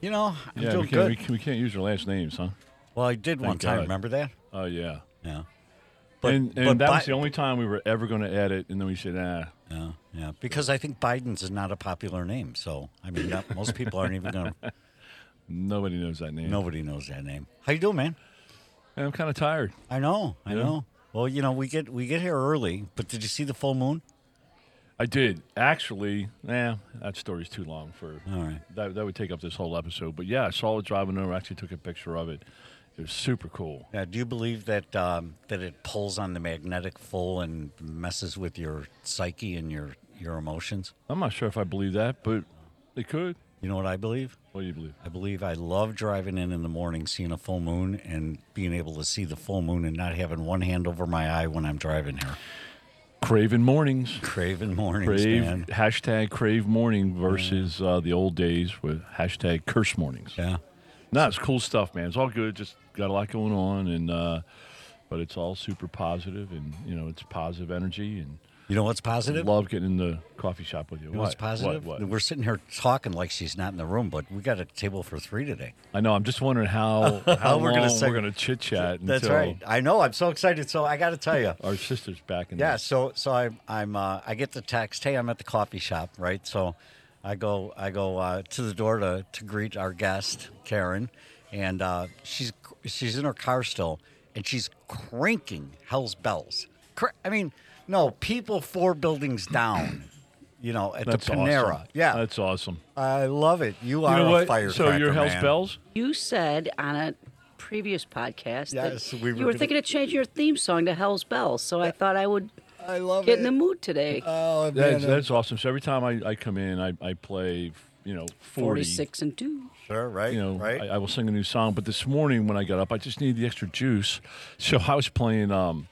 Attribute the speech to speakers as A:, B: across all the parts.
A: You know, I'm
B: yeah,
A: doing
B: we can't,
A: good.
B: we, can't, we can't use your last names, huh?
A: well, I did one time.
B: God.
A: Remember that?
B: Oh, yeah.
A: Yeah.
B: and and
A: but
B: that
A: Bi-
B: was the only time we were ever going to add it, and then we said, ah.
A: Yeah, yeah. Because I think Biden's is not a popular name. So I mean, not, most people aren't even going. to
B: Nobody knows that name.
A: Nobody knows that name. How you doing, man?
B: I'm kind of tired.
A: I know. I
B: Yeah.
A: know. Well, you know, we get we get here early, but did you see the full moon?
B: I did. Actually, nah, that story's too long for.
A: All right.
B: That, that would take up this whole episode. But yeah, I saw it driving over. Actually took a picture of it. It was super cool.
A: Yeah. Do you believe that um, that it pulls on the magnetic full and messes with your psyche and your your emotions?
B: I'm not sure if I believe that, but it could.
A: You know what I believe?
B: What do you believe?
A: I believe I love driving in in the morning, seeing a full moon, and being able to see the full moon and not having one hand over my eye when I'm driving here.
B: Craven mornings.
A: Craven mornings,
B: Crave
A: man.
B: hashtag crave morning versus uh, the old days with hashtag curse mornings.
A: Yeah.
B: No, it's cool stuff, man. It's all good. Just got a lot going on, and uh, but it's all super positive, and you know, it's positive energy, and
A: You know what's positive?
B: love getting in the coffee shop with you.
A: You know what's positive?
B: What? what?
A: We're sitting here talking like she's not in the room, but we got a table for three today.
B: I know. I'm just wondering how how
A: We're gonna
B: we're gonna chit chat
A: That's
B: until
A: right. I know. I'm so excited. So I got to tell you.
B: our sister's back in.
A: Yeah,
B: the-
A: so so I I'm uh, I get the text, hey, I'm at the coffee shop, right? So I go I go uh, to the door to, to greet our guest Karen, and uh, she's she's in her car still, and she's cranking hell's bells. Cr- I mean, no, people four buildings down, you know, at
B: That's
A: the Panera.
B: awesome.
A: Yeah,
B: that's awesome.
A: I love it. You
B: You
A: are
B: know
A: a
B: what?
A: firecracker,
B: So your Hell's
A: man.
B: Bells?
C: You said on a previous podcast
A: Yes,
C: that
A: we were
C: you were
A: gonna-
C: thinking of changing your theme song to Hell's Bells, so I thought I would
A: I love
C: get
A: it.
C: in the mood today.
A: Oh man,
B: That's, that's awesome. So every time I, I come in, I, I play, you know, 40.
C: 46 and 2.
A: sure, right,
B: you know,
A: right.
B: I, I will sing a new song. But this morning when I got up, I just needed the extra juice, so I was playing um,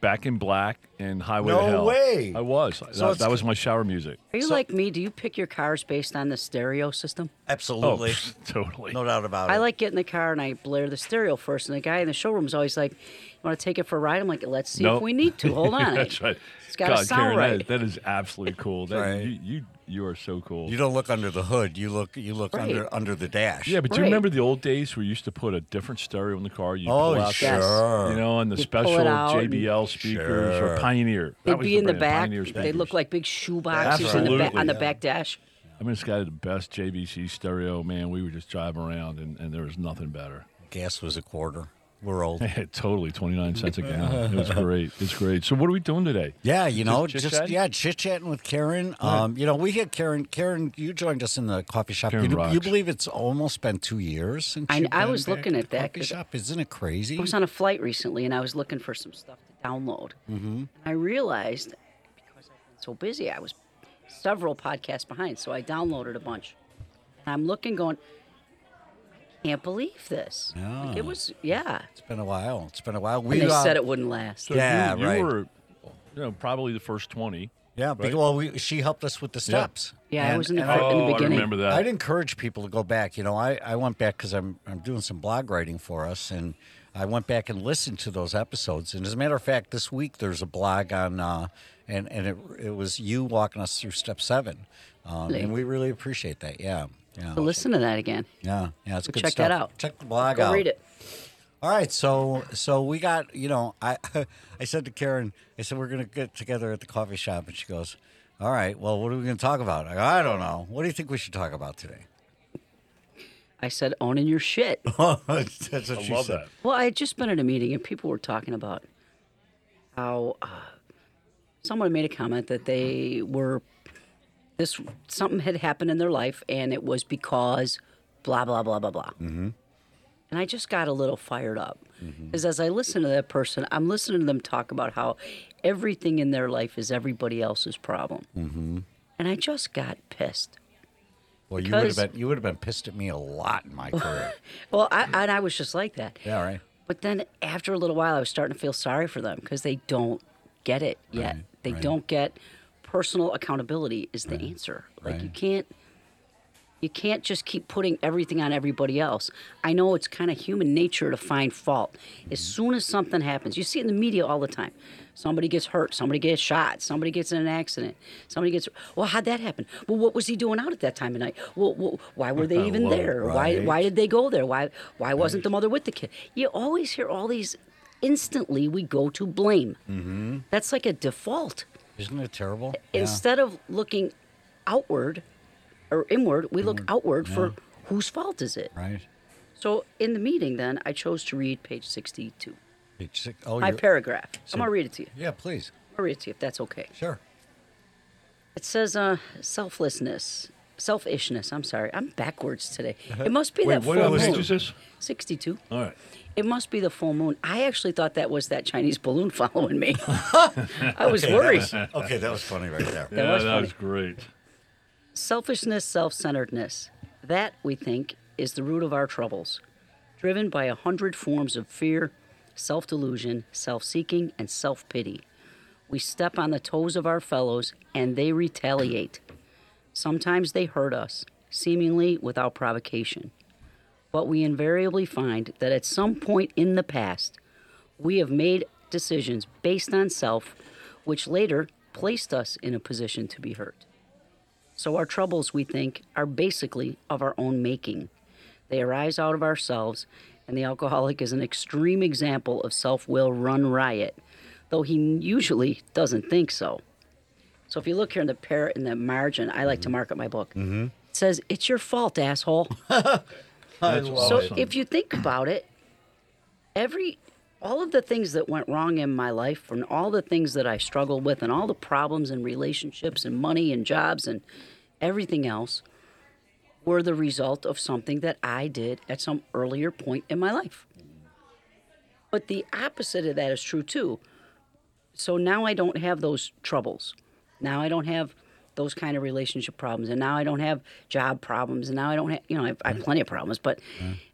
B: "Back in Black" and "Highway
A: No
B: to Hell."
A: way.
B: I was.
A: So
B: that,
A: it's-
B: that was my shower music.
C: Are you
A: So-
C: like me? Do you pick your cars based on the stereo system?
B: Oh,
A: Absolutely,
B: pfft, totally.
A: no doubt about it.
C: I like getting in the car and I blare the stereo first, and the guy in the showroom's always like, "You want to take it for a ride?" I'm like, "Let's see
B: Nope.
C: if we need to. Hold on."
B: That's right.
C: It's got to
B: God,
C: sound
B: Karen,
C: right.
B: that, that is absolutely cool. That,
A: Right.
B: you, you you are so cool.
A: You don't look under the hood. You look you look
C: Right.
A: under under the dash.
B: yeah, but do you
C: Right.
B: remember the old days where you used to put a different stereo in the car? You
A: Oh,
B: pull out
A: sure.
C: Yes.
B: You know, and the
C: You pull it
B: special
C: out and-
B: JBL speakers
A: Sure.
B: or Pioneer. That
C: They'd
B: was
C: be in the back.
B: Pioneer
C: They
B: speakers.
C: look like big shoe boxes in the ba- on the
A: Yeah.
C: back dash.
B: I mean, this guy had the best JVC stereo. Man, we would just drive around, and, and there was nothing better.
A: Gas was a quarter. We're old.
B: totally, twenty nine cents a gallon. It was great. It's great. So, what are we doing today?
A: Yeah, you know,
B: Just
A: just,
B: chit-chatting?
A: yeah, chit chatting with Karen. Um, you know, we had Karen. Karen, you joined us in the coffee shop.
B: Karen
A: you,
B: rocks.
A: you believe it's almost been two years since
C: I-
A: you've
C: I
A: been
C: was
A: back
C: looking at that
A: coffee
C: 'cause
A: shop. Isn't it crazy?
C: I was on a flight recently and I was looking for some stuff to download. Mm-hmm. And I realized because I've been so busy, I was several podcasts behind. So I downloaded a bunch. And I'm looking, going, I can't believe this. Like,
A: Yeah.
C: it was, yeah.
A: it's been a while. It's been a while.
C: And
A: We
C: they
A: uh,
C: said it wouldn't last.
B: So
A: Yeah,
B: you, you
A: right.
B: were, you know, probably the first twenty.
A: Yeah,
B: right?
A: because, well, we, she helped us with the steps.
C: Yeah, I
A: And-
C: was in the
A: and
B: Oh,
C: in the
B: I
C: beginning.
B: remember that.
A: I'd encourage people to go back. You know, I, I went back because I'm I'm doing some blog writing for us, and I went back and listened to those episodes. And as a matter of fact, this week there's a blog on, uh, and and it it was you walking us through step seven, um, and we really appreciate that. Yeah, yeah,
C: So listen to that again.
A: yeah, yeah. It's
C: Go
A: good
C: check
A: stuff.
C: that out.
A: Check the blog
C: Go
A: out.
C: read it.
A: All right, so so we got you know I I said to Karen I said we're gonna get together at the coffee shop and she goes, all right, well what are we gonna talk about? I go, I don't know. What do you think we should talk about today?
C: I said, owning your shit.
A: That's what
B: I
A: she
B: love
A: said.
B: that.
C: Well, I had just been at a meeting and people were talking about how uh, someone made a comment that they were this something had happened in their life and it was because blah blah blah blah blah. Mm-hmm. And I just got a little fired up because as I listen to that person, I'm listening to them talk about how everything in their life is everybody else's problem, mm-hmm. and I just got pissed
A: Well, you would have been you would have been pissed at me a lot in my career.
C: Well, I, and I was just like that.
A: yeah, right.
C: But then after a little while, I was starting to feel sorry for them because they don't get it yet.
A: Right,
C: they
A: right.
C: don't get personal accountability is the answer. Like you can't you can't just keep putting everything on everybody else. I know it's kind of human nature to find fault. As
A: Mm-hmm.
C: soon as something happens, you see it in the media all the time. Somebody gets hurt, somebody gets shot, somebody gets in an accident, somebody gets. Well, how'd that happen? Well, what was he doing out at that time of night? Well, well why were they even there? Why
A: right.
C: why did they go there? Why why wasn't the mother with the kid? You always hear all these. Instantly, we go to blame. Mm-hmm. That's like a default.
A: Isn't it terrible? Yeah.
C: Instead of looking outward or inward, we look outward for whose fault is it?
A: Right.
C: So in the meeting, then I chose to read page sixty-two,
A: Page six. Oh,
C: my paragraph.
A: so-
C: I'm gonna read it to you.
A: Yeah, please.
C: I'm gonna read it to you if that's okay.
A: Sure.
C: It says uh, selflessness, selfishness. I'm sorry, I'm backwards today. It must be
B: Wait,
C: that
B: what
C: full
B: other
C: moon.
B: page is this?
C: Sixty-two.
B: All right.
C: It must be the full moon. I actually thought that was that Chinese balloon following me. I was worried.
A: Okay, that was funny right there.
B: yeah,
C: was
B: that
C: funny.
B: was great.
C: Selfishness, self centeredness. That, we think, is the root of our troubles. Driven by a hundred forms of fear, self delusion, self seeking, and self pity. We step on the toes of our fellows and they retaliate. Sometimes they hurt us, seemingly without provocation. But we invariably find that at some point in the past, we have made decisions based on self, which later placed us in a position to be hurt. So our troubles, we think, are basically of our own making. They arise out of ourselves, and the alcoholic is an extreme example of self will run riot, though he usually doesn't think so. So if you look here in the par- in the margin, I like to mm-hmm. mark up my book. Mm-hmm. It says, "It's your fault, asshole." So
B: awesome.
C: if you think about it, every all of the things that went wrong in my life and all the things that I struggled with and all the problems and relationships and money and jobs and everything else were the result of something that I did at some earlier point in my life. But the opposite of that is true too. So now I don't have those troubles. Now I don't have those kind of relationship problems, and now I don't have job problems, and now I don't have, you know, I have, I have plenty of problems, but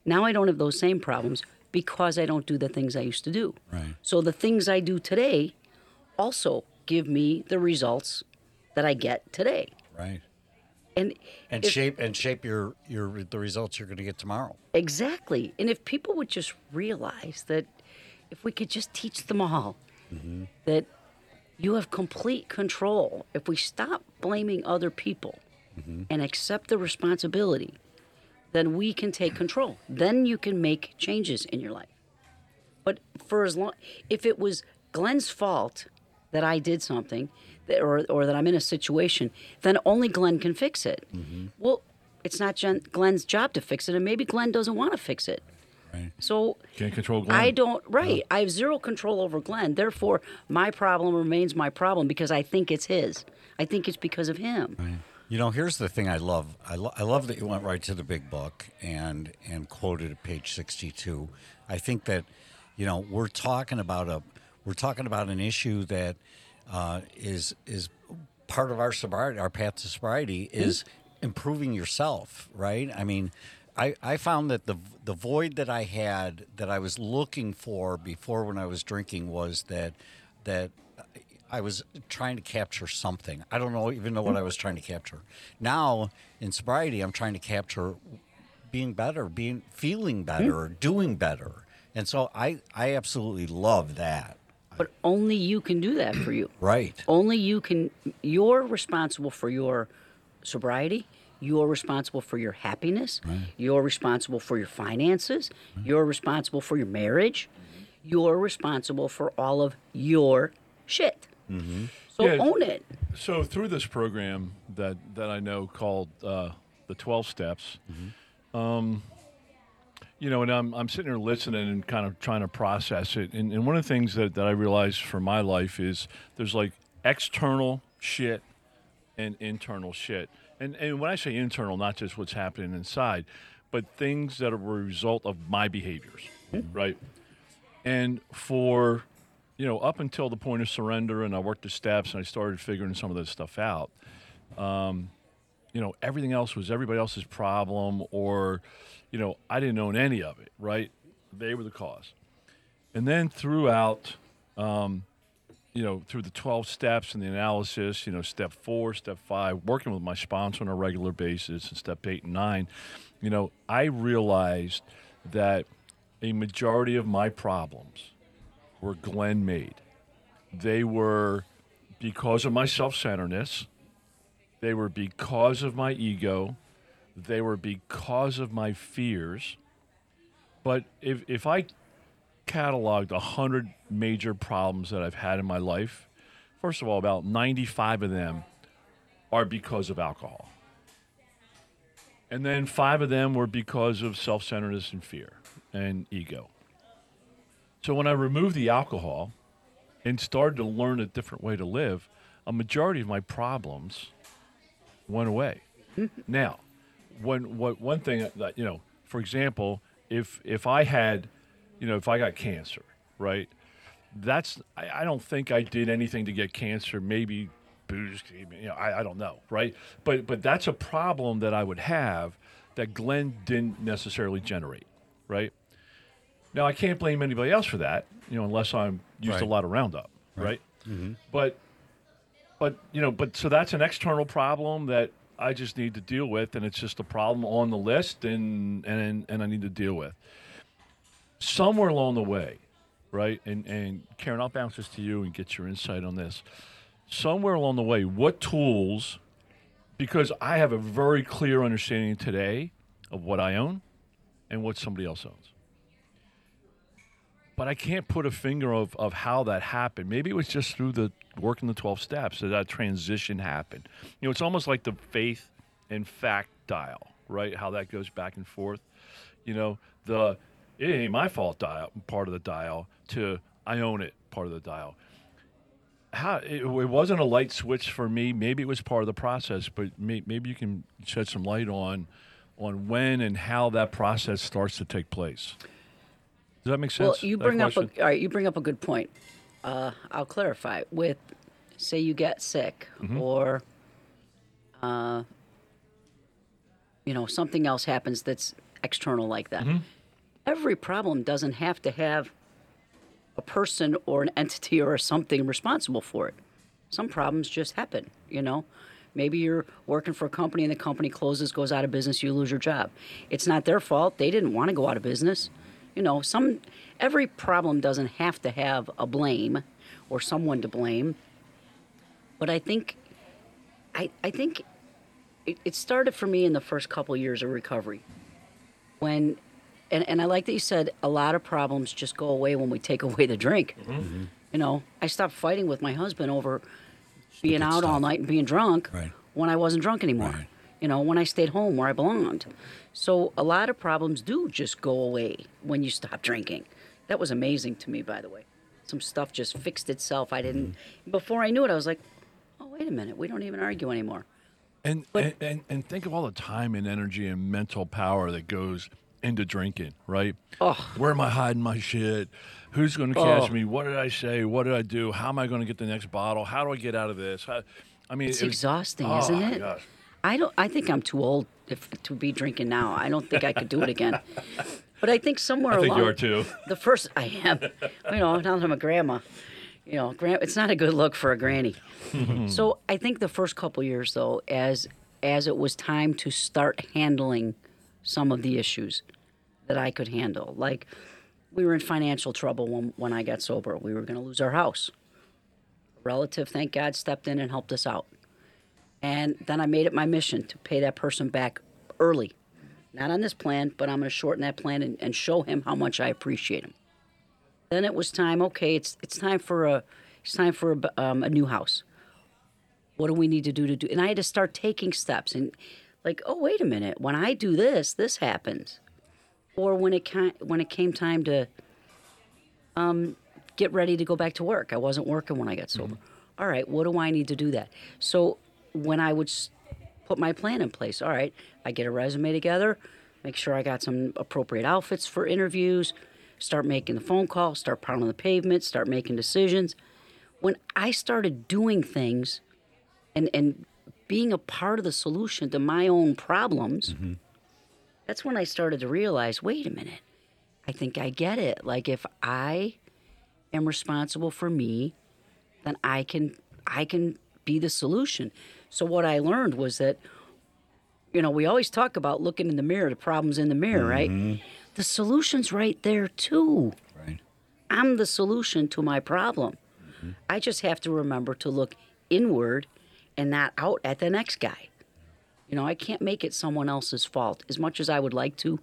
C: now I don't have those same problems because I don't do the things I used to do.
A: Right.
C: So the things I do today also give me the results that I get today.
A: Right.
C: And
A: And
C: if-
A: shape and shape your your the results you're going to get tomorrow.
C: Exactly. And if people would just realize that if we could just teach them all mm-hmm. that you have complete control, if we stop blaming other people mm-hmm. and accept the responsibility, then we can take control. Then you can make changes in your life. But for as long, if it was Glenn's fault that I did something, or or that I'm in a situation, then only Glenn can fix it. Mm-hmm. Well, it's not Jen, Glenn's job to fix it, and maybe Glenn doesn't want to fix it.
A: Right.
C: So
B: Can't control Glenn.
C: I don't. Right, I have zero control over Glenn. Therefore, my problem remains my problem because I think it's his. I think it's because of him.
A: You know, here's the thing I love. I, lo- I love that you went right to the big book and and quoted at page 62. I think that, you know, we're talking about a we're talking about an issue that uh, is is part of our sobriety, our path to sobriety mm-hmm. is improving yourself, right? I mean, I, I found that the the void that I had that I was looking for before when I was drinking was that that I was trying to capture something. I don't know even know what mm-hmm. I was trying to capture. Now in sobriety, I'm trying to capture being better, being feeling mm-hmm. better, doing better, and so I I absolutely love that.
C: But only you can do that for you.
A: Right.
C: Only you can. You're responsible for your sobriety. You're responsible for your happiness. You're responsible for your finances. You're responsible for your marriage. You're responsible for all of your shit. So
B: Yeah.
C: own it.
B: So through this program that that I know called uh, the Twelve Steps, um, you know, and I'm I'm sitting there listening and kind of trying to process it. And, and one of the things that, that I realized for my life is there's like external shit and internal shit. And and when I say internal, not just what's happening inside, but things that are a result of my behaviors, right? And for, you know, up until the point of surrender, and I worked the steps and I started figuring some of this stuff out. Um, you know, everything else was everybody else's problem, or, you know, I didn't own any of it, right? They were the cause. And then throughout, um, you know, through the 12 steps and the analysis, you know, step four, step five, working with my sponsor on a regular basis, and step eight and nine, you know, I realized that a majority of my problems were Glenn made. They were because of my self centeredness, they were because of my ego, they were because of my fears. But if, if I cataloged 100 major problems that I've had in my life, first of all, about 95 of them are because of alcohol. And then five of them were because of self centeredness and fear and ego. So when I removed the alcohol and started to learn a different way to live, a majority of my problems went away. now, when what one thing that you know, for example, if if I had, you know, if I got cancer, right? That's I, I don't think I did anything to get cancer. Maybe booze, you know, I, I don't know, right? But but that's a problem that I would have that Glenn didn't necessarily generate, right? Now I can't blame anybody else for that, you know, unless I'm used
A: Right.
B: a lot of Roundup, right? Mm-hmm. But but you know, but so that's an external problem that I just need to deal with, and it's just a problem on the list, and and and I need to deal with. Somewhere along the way, right? And and Karen, I'll bounce this to you and get your insight on this. Somewhere along the way, what tools? Because I have a very clear understanding today of what I own and what somebody else owns but I can't put a finger of, of how that happened. Maybe it was just through the working the 12 steps that that transition happened. You know, it's almost like the faith and fact dial, right? How that goes back and forth. You know, the it ain't my fault dial part of the dial to I own it part of the dial. How it, it wasn't a light switch for me. Maybe it was part of the process, but may, maybe you can shed some light on on when and how that process starts to take place. Does that make sense?
C: Well, you bring up a, all right. You bring up a good point. Uh, I'll clarify. With, say, you get sick,
B: Mm-hmm.
C: or, uh, you know, something else happens that's external like that.
B: Mm-hmm.
C: Every problem doesn't have to have a person or an entity or something responsible for it. Some problems just happen. You know, maybe you're working for a company and the company closes, goes out of business, you lose your job. It's not their fault. They didn't want to go out of business. You know, some every problem doesn't have to have a blame or someone to blame. But I think, I I think, it, it started for me in the first couple years of recovery, when, and and I like that you said a lot of problems just go away when we take away the drink. Mm-hmm. You know, I stopped fighting with my husband over being
D: Stupid
C: out all night and being drunk
D: Right.
C: when I wasn't drunk anymore.
D: Right.
C: You know, when I stayed home where I belonged. So a lot of problems do just go away when you stop drinking. That was amazing to me, by the way. Some stuff just fixed itself. I didn't. Before I knew it, I was like, "Oh, wait a minute. We don't even argue anymore."
B: And,
C: But-
B: and, and and think of all the time and energy and mental power that goes into drinking, right?
C: Oh.
B: Where am I hiding my shit? Who's going to catch
C: Oh.
B: me? What did I say? What did I do? How am I going to get the next bottle? How do I get out of this? How, I mean,
C: It's
B: it was-
C: exhausting,
B: oh,
C: isn't it?
B: gosh.
C: I don't. I think I'm too old if, to be drinking now. I don't think I could do it again. But I think somewhere
B: I think
C: along
B: you are too.
C: the first I am, you know, now that I'm a grandma, you know, grand, it's not a good look for a granny. so I think the first couple years, though, as as it was time to start handling some of the issues that I could handle, like we were in financial trouble when when I got sober. We were going to lose our house. A relative, thank God, stepped in and helped us out. And then I made it my mission to pay that person back early. Not on this plan, but I'm going to shorten that plan and, and show him how much I appreciate him. Then it was time. Okay, it's it's time for a it's time for a, um, a new house. What do we need to do to do? And I had to start taking steps and like, oh wait a minute, when I do this, this happens. Or when it ca- when it came time to um, get ready to go back to work, I wasn't working when I got sober. All right, what do I need to do that? So when I would put my plan in place, all right, I get a resume together, make sure I got some appropriate outfits for interviews, start making the phone calls, start pounding the pavement, start making decisions. When I started doing things and and being a part of the solution to my own problems, mm-hmm. that's when I started to realize wait a minute, I think I get it. Like, if I am responsible for me, then I can I can be the solution. So what I learned was that you know, we always talk about looking in the mirror, the problem's in the mirror, right? Mm-hmm. The solution's right there too.
A: Right.
C: I'm the solution to my problem. Mm-hmm. I just have to remember to look inward and not out at the next guy. You know, I can't make it someone else's fault as much as I would like to.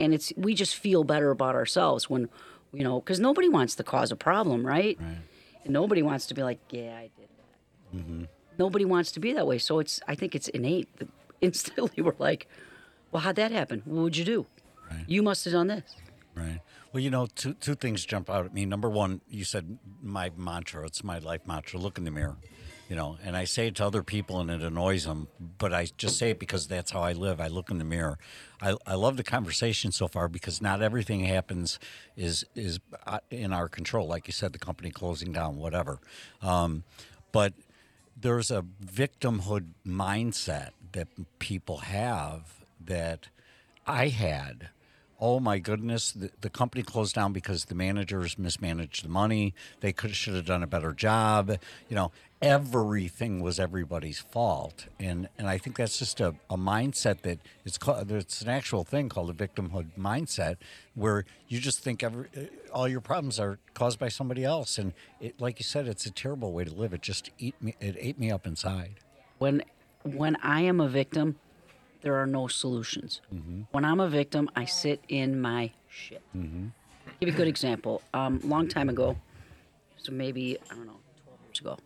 C: And it's we just feel better about ourselves when, you know, because nobody wants to cause a problem, right?
A: Right.
C: And nobody wants to be like, yeah, I did that. Mm-hmm. Nobody wants to be that way. So it's, I think it's innate. Instantly, we're like, well, how'd that happen? What would you do?
A: Right.
C: You must have done this.
A: Right. Well, you know, two two things jump out at me. Number one, you said my mantra. It's my life mantra. Look in the mirror. You know, and I say it to other people, and it annoys them. But I just say it because that's how I live. I look in the mirror. I, I love the conversation so far because not everything happens is is uh, in our control. Like you said, the company closing down, whatever. Um, but there's a victimhood mindset that people have that I had. Oh my goodness, the, the company closed down because the managers mismanaged the money. They could should have done a better job. You know, everything was everybody's fault, and and I think that's just a, a mindset that it's called. It's an actual thing called a victimhood mindset, where you just think every uh, all your problems are caused by somebody else, and it, like you said, it's a terrible way to live. It just eat me. It ate me up inside.
C: when when I am a victim, there are no solutions. When I'm a victim, I sit in my shit. Give you a good example. Um, long time ago, so maybe I don't know, 12 years ago,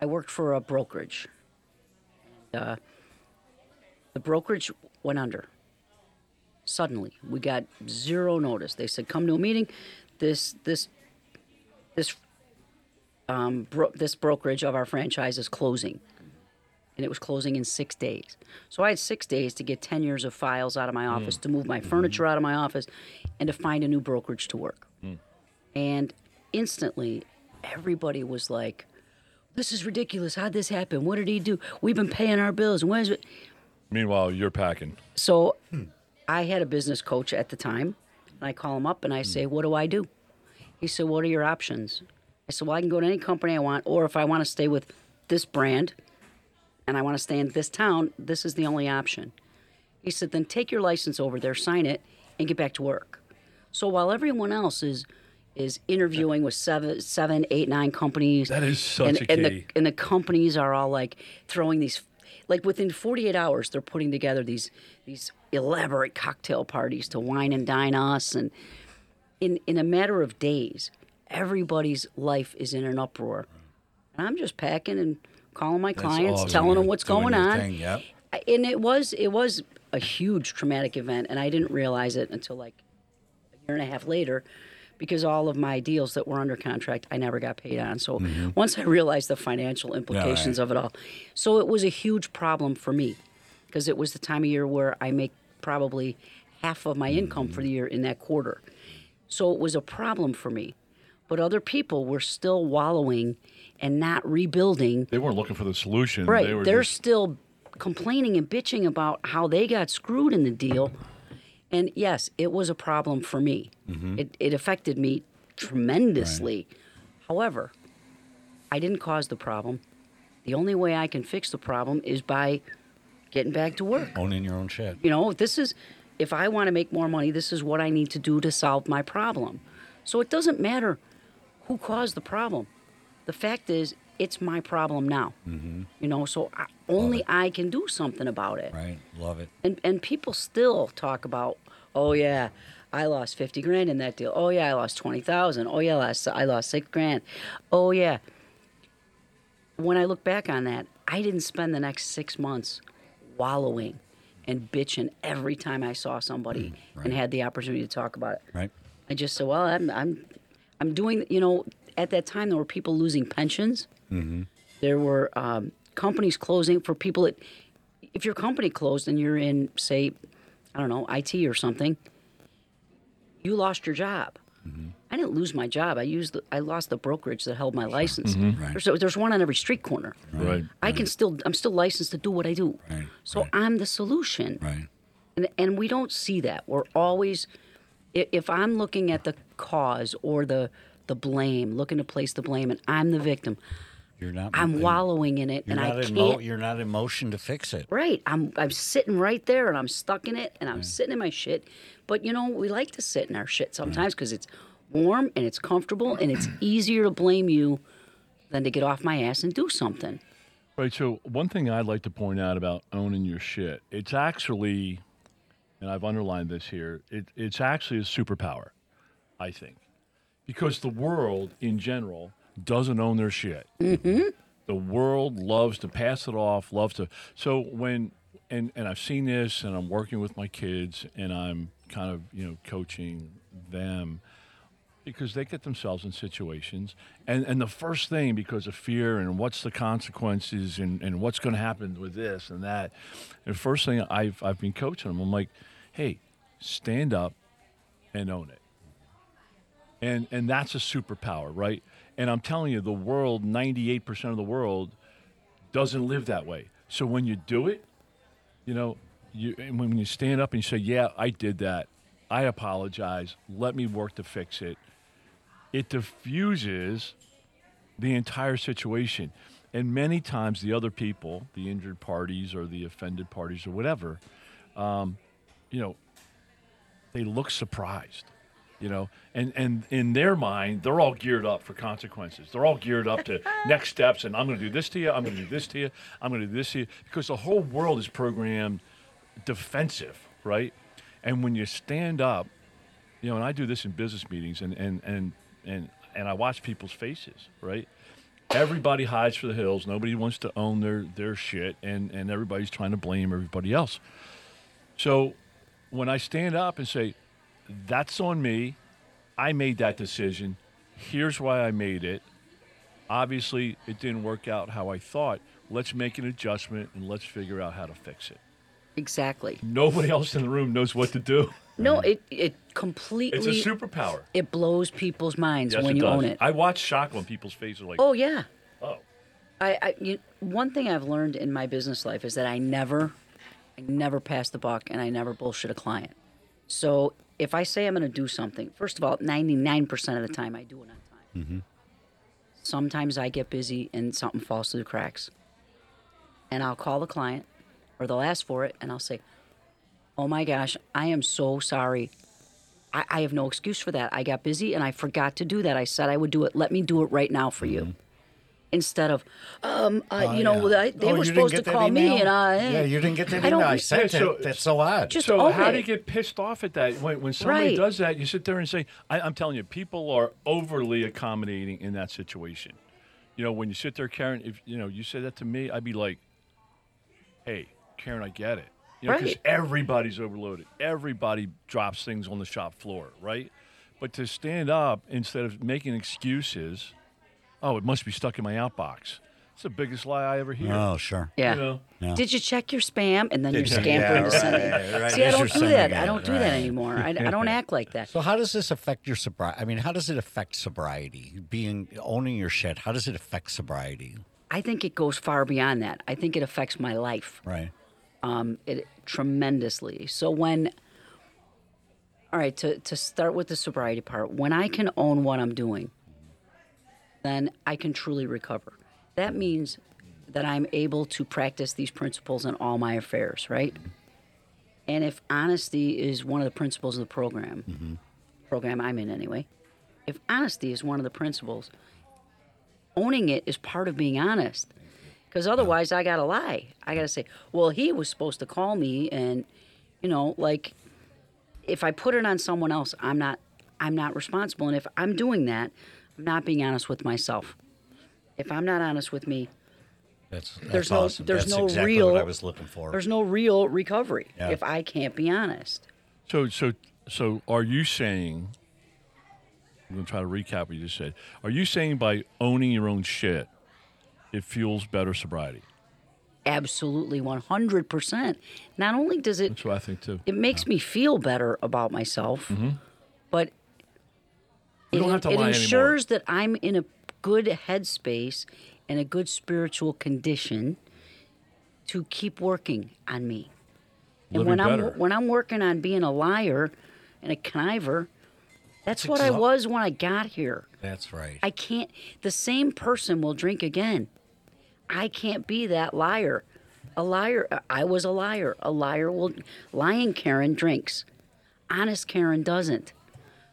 C: I worked for a brokerage. And, uh, the brokerage went under. Suddenly, we got zero notice. They said, "Come to a meeting." This this this um, bro- this brokerage of our franchise is closing and it was closing in six days. So I had six days to get 10 years of files out of my office, mm. to move my mm-hmm. furniture out of my office, and to find a new brokerage to work. Mm. And instantly, everybody was like, This is ridiculous. How'd this happen? What did he do? We've been paying our bills. And when is it?
B: Meanwhile, you're packing.
C: So hmm. I had a business coach at the time, and I call him up and I hmm. say, What do I do? He said, What are your options? I said, Well, I can go to any company I want, or if I want to stay with this brand and I want to stay in this town, this is the only option. He said, Then take your license over there, sign it, and get back to work. So while everyone else is is interviewing with seven, seven, eight, nine companies,
B: That is such
C: and,
B: a
C: and the
B: key.
C: and the companies are all like throwing these like within 48 hours they're putting together these these elaborate cocktail parties to wine and dine us and in in a matter of days everybody's life is in an uproar and i'm just packing and calling my clients
A: all
C: telling them what's
A: doing
C: going on
A: thing, yep.
C: And it was it was a huge traumatic event and i didn't realize it until like a year and a half later because all of my deals that were under contract I never got paid on. So mm-hmm. once I realized the financial implications of it all. So it was a huge problem for me because it was the time of year where I make probably half of my income for mm-hmm. the year in that quarter. So it was a problem for me. But other people were still wallowing and not rebuilding
B: They weren't looking for the solution.
C: Right.
B: They were
C: They're
B: just,
C: still complaining and bitching about how they got screwed in the deal. And yes, it was a problem for me.
B: Mm-hmm.
C: It, it affected me tremendously. However, I didn't cause the problem. The only way I can fix the problem is by getting back to work.
A: Owning your own shit.
C: You know, this is if I want to make more money, this is what I need to do to solve my problem. So it doesn't matter who caused the problem. The fact is, it's my problem now. Mm-hmm. You know, so I, only I can do something about it.
A: Right. Love it.
C: And and people still talk about, oh yeah, I lost fifty grand in that deal. Oh yeah, I lost twenty thousand. Oh yeah, I lost I lost six grand. Oh yeah. When I look back on that, I didn't spend the next six months wallowing and bitching every time I saw somebody and had the opportunity to talk about it.
A: Right.
C: I just said, well, I'm I'm I'm doing. You know, at that time there were people losing pensions. Mm-hmm. There were um, companies closing for people that, if your company closed and you're in, say, I don't know, IT or something, you lost your job. Mm-hmm. I didn't lose my job. I used the, I lost the brokerage that held my license. Mm-hmm.
A: Right.
C: There's, there's one on every street corner.
B: Right.
C: I can still I'm still licensed to do what I do.
A: Right,
C: So
A: right.
C: I'm the solution.
A: Right.
C: And and we don't see that. We're always if I'm looking at the cause or the the blame, looking to place the blame and I'm the victim,
A: You're not.
C: I'm
A: and
C: wallowing in it and I can't
A: in mo- You're not in motion to fix it.
C: Right. I'm I'm sitting right there and I'm stuck in it and I'm sitting in my shit. But you know, we like to sit in our shit sometimes because it's warm and it's comfortable and it's easier to blame you than to get off my ass and do something.
B: Right. So one thing I'd like to point out about owning your shit, it's actually, and I've underlined this here, it, it's actually a superpower, I think, because the world in general doesn't own their shit. Mm-hmm. The world loves to pass it off, loves to. So when and and I've seen this, and I'm working with my kids, and I'm kind of you know coaching them because they get themselves in situations and and the first thing because of fear and what's the consequences and, and what's going to happen with this and that the first thing I've, I've been coaching them i'm like hey stand up and own it and and that's a superpower right? And i'm telling you the world 98% of the world doesn't live that way. So when you do it you know you when you stand up and you say yeah i did that. I apologize. Let me work to fix it it diffuses the entire situation. And many times, the other people, the injured parties or the offended parties or whatever, um, you know, they look surprised, you know, and, and in their mind, they're all geared up for consequences. They're all geared up to next steps. And I'm going to do this to you. I'm going to do this to you. I'm going to do this to you. Because the whole world is programmed defensive, right? And when you stand up, you know, and I do this in business meetings, and and and and and I watch people's faces, right? Everybody hides for the hills. Nobody wants to own their their shit, and and everybody's trying to blame everybody else. So when I stand up and say, "That's on me. I made that decision. Here's why I made it. Obviously, it didn't work out how I thought. Let's make an adjustment and let's figure out how to fix it."
C: Exactly.
B: Nobody else in the room knows what to do.
C: No, it it completely.
B: It's a superpower.
C: it blows people's minds
B: Yes,
C: when you
B: does.
C: own it.
B: I watch shock on people's faces like,
C: oh yeah.
B: oh,
C: I, I you, one thing I've learned in my business life is that I never, I never pass the buck and I never bullshit a client. So if I say I'm going to do something, first of all, 99% of the time I do it on time. Mm-hmm. Sometimes I get busy and something falls through the cracks, and I'll call the client, or they'll ask for it, and I'll say, "Oh my gosh, I am so sorry." I, I have no excuse for that. I got busy and I forgot to do that. I said I would do it. Let me do it right now for you. Mm-hmm. Instead of, um, uh, you know,
A: yeah.
C: I, they
A: Oh,
C: were supposed to
A: get that
C: call me, and I.
A: Yeah, you didn't get that
C: I
A: email.
C: don't-
A: I sent
B: Yeah, so-
A: it. That's so odd.
C: Just
B: So
C: own
B: how do you get pissed off at that? When, when somebody
C: Right.
B: does that, you sit there and say, I, "I'm telling you, people are overly accommodating in that situation." You know, when you sit there, Karen, if you know you say that to me, I'd be like, "Hey, Karen, I get it." You know, because
C: Right.
B: everybody's overloaded. Everybody drops things on the shop floor, right? But to stand up instead of making excuses, oh, it must be stuck in my outbox. It's the biggest lie I ever hear.
A: oh, sure.
C: Yeah.
B: You know?
A: Yeah.
C: Did you check your spam? And then you're
A: you-
C: scampering
A: yeah,
C: to send
A: right,
C: it.
A: right.
C: See, I don't
A: you're
C: do
A: sending
C: that. I don't do that anymore. I, I don't act like that.
A: So how does this affect your sobriety? I mean, how does it affect sobriety? Being owning your shit. How does it affect sobriety?
C: I think it goes far beyond that. I think it affects my life.
A: Right.
C: um, it tremendously. So when, all right, to to start with the sobriety part, when I can own what I'm doing, then I can truly recover. That means that I'm able to practice these principles in all my affairs, right? And if honesty is one of the principles of the program, mm-hmm. program I'm in anyway, if honesty is one of the principles, owning it is part of being honest. Because otherwise, I got to lie. I got to say, well, he was supposed to call me, and you know, like, if I put it on someone else, I'm not, I'm not responsible. And if I'm doing that, not being honest with myself. If I'm not honest with me,
A: That's, that's
C: There's no-
A: awesome.
C: there's
A: that's
C: no
A: exactly
C: real-
A: what I was looking for.
C: there's no real recovery
A: Yeah.
C: if I can't be honest.
B: So, so, so, are you saying? I'm going to try to recap what you just said. Are you saying by owning your own shit, it fuels better sobriety?
C: Absolutely, 100%. Not only does it
B: That's what I think too.
C: it makes me feel better about myself, but It,
B: don't have to
C: it
B: lie
C: ensures that I'm in a good headspace and a good spiritual condition to keep working on me. And
B: Living
C: when
B: better.
C: I'm when I'm working on being a liar and a conniver, that's
A: It's
C: what I was when I got here.
A: That's right.
C: I can't. The same person will drink again. I can't be that liar. A liar. I was a liar. A liar will. Lying Karen drinks. Honest Karen doesn't.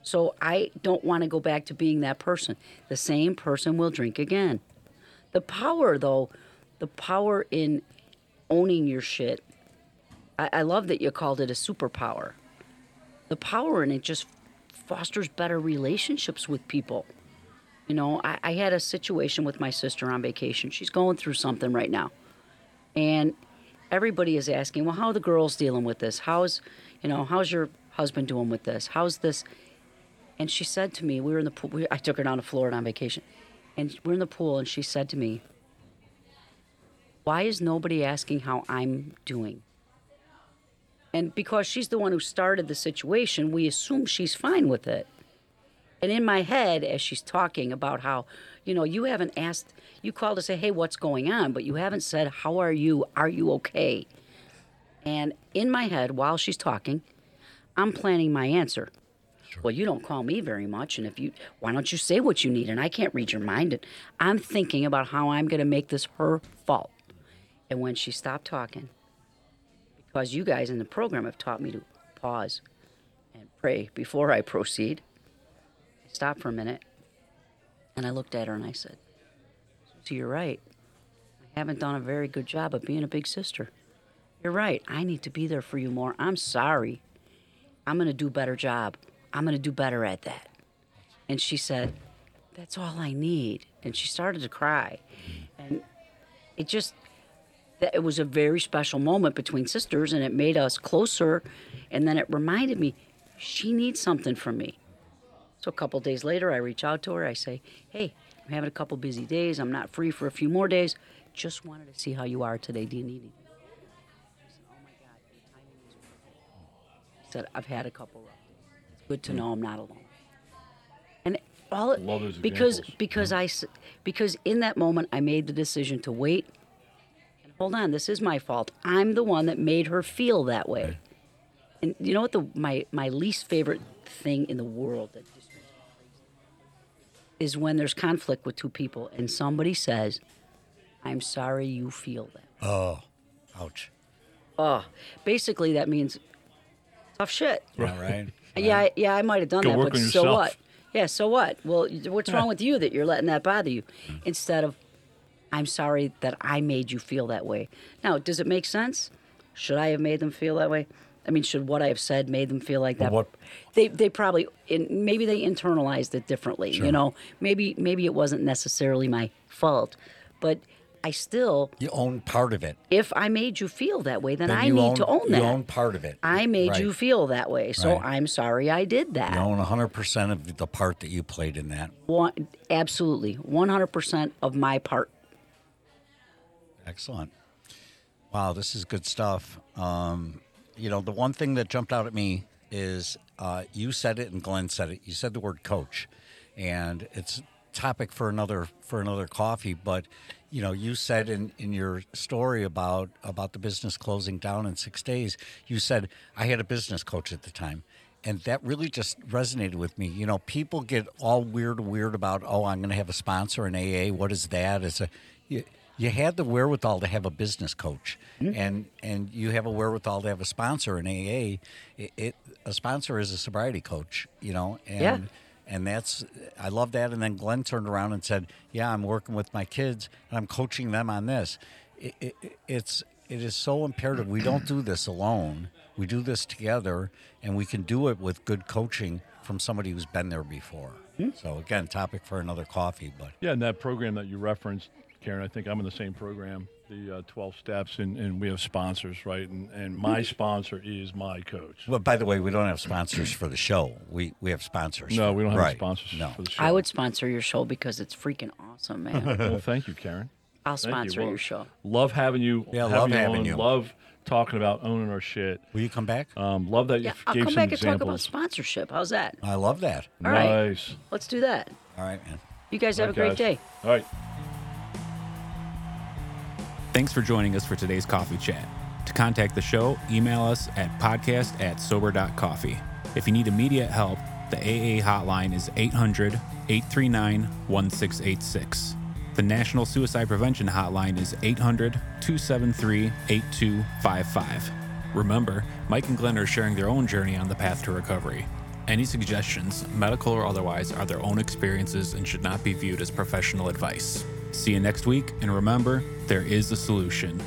C: So I don't want to go back to being that person. The same person will drink again. The power, though, the power in owning your shit. I, I love that you called it a superpower. The power in it just fosters better relationships with people. You know, I, I had a situation with my sister on vacation. She's going through something right now. And everybody is asking, well, how are the girls dealing with this? How's, you know, how's your husband doing with this? How's this? And she said to me, we were in the pool, we, I took her down to Florida on vacation. And we're in the pool, and she said to me, why is nobody asking how I'm doing? And because she's the one who started the situation, we assume she's fine with it. And in my head, as she's talking about how, you know, you haven't asked, you called to say, hey, what's going on? But you haven't said, how are you? Are you okay? And in my head, while she's talking, I'm planning my answer. Well, you don't call me very much, and if you, why don't you say what you need? And I can't read your mind. And I'm thinking about how I'm going to make this her fault. And when she stopped talking, because you guys in the program have taught me to pause and pray before I proceed, I stopped for a minute and I looked at her and I said, So you're right. I haven't done a very good job of being a big sister. You're right. I need to be there for you more. I'm sorry. I'm going to do a better job. I'm going to do better at that. And she said, That's all I need. And she started to cry. And it just, it was a very special moment between sisters and it made us closer. And then it reminded me, she needs something from me. So a couple days later, I reach out to her. I say, Hey, I'm having a couple busy days. I'm not free for a few more days. Just wanted to see how you are today. Do you need anything? She said, Oh my God, your timing is perfect. She said, I've had a couple rough good to hmm. know I'm not alone. And all it,
B: Love
C: because
B: examples.
C: because hmm. I because in that moment I made the decision to wait. And hold on, this is my fault. I'm the one that made her feel that way. And you know what the my my least favorite thing in the world that just makes me crazy is when there's conflict with two people and somebody says, "I'm sorry you feel that."
A: oh, ouch.
C: Oh, basically that means tough shit.
A: Yeah, right.
C: Yeah, I- yeah, I might have done
B: Go
C: that,
B: work
C: but
B: on
C: so
B: yourself.
C: what? Yeah, so what? Well, what's wrong with you that you're letting that bother you? Instead of, I'm sorry that I made you feel that way. Now, does it make sense? Should I have made them feel that way? I mean, should what I have said made them feel like that?
A: what-
C: They they probably in, maybe they internalized it differently. You know, maybe maybe it wasn't necessarily my fault, but I still,
A: You own part of it.
C: if I made you feel that way, then,
A: Then
C: I need
A: own,
C: to own that.
A: You own part of it.
C: I made
A: Right.
C: you feel that way, so
A: Right.
C: I'm sorry I did that.
A: You own 100% of the part that you played in that.
C: One, absolutely, 100% of my part.
A: Excellent. Wow, this is good stuff. Um, you know, the one thing that jumped out at me is uh, you said it and Glenn said it. You said the word coach, and it's topic for another for another coffee. But you know, you said in, in your story about about the business closing down in six days, you said I had a business coach at the time. And that really just resonated with me. You know, people get all weird, weird about, oh, I'm going to have a sponsor in AA. What is that? It's a, you, you had the wherewithal to have a business coach, mm-hmm. and and you have a wherewithal to have a sponsor in AA. It, it a sponsor is a sobriety coach, you know, and
C: Yeah.
A: And that's I love that. And then Glenn turned around and said, "Yeah, I'm working with my kids and I'm coaching them on this." It, it, it's it is so imperative. We don't do this alone. We do this together, and we can do it with good coaching from somebody who's been there before. Hmm. So again, topic for another coffee, but
B: Yeah, and that program that you referenced, Karen, I think I'm in the same program, the uh, 12 steps, and, and we have sponsors, right? And, and my sponsor is my coach.
A: Well, by the way, we don't have sponsors for the show. We we have sponsors.
B: No, we don't have
A: right.
B: sponsors
A: No.
B: for the show.
C: I would sponsor your show because it's freaking awesome, man.
B: Well, thank you, Karen.
C: I'll
B: Thank you.
C: sponsor
B: Well,
C: your show.
B: Love having you.
A: Yeah,
B: having
A: love
B: you
A: having
B: on.
A: you.
B: Love talking about owning our shit.
A: Will you come back?
B: Um, love that
C: Yeah,
B: you
C: I'll
B: gave I'll
C: come
B: some
C: back and talk about sponsorship. How's that?
A: I love that.
C: All right.
B: nice.
C: Let's do that.
A: All right, man.
C: You guys have
B: All
C: a great
B: guys.
C: day.
B: All right.
E: Thanks for joining us for today's coffee chat. To contact the show, email us at podcast at sober.coffee. If you need immediate help, the AA hotline is 800 839 1686. The National Suicide Prevention Hotline is 800 273 8255. Remember, Mike and Glenn are sharing their own journey on the path to recovery. Any suggestions, medical or otherwise, are their own experiences and should not be viewed as professional advice. See you next week, and remember, there is a solution.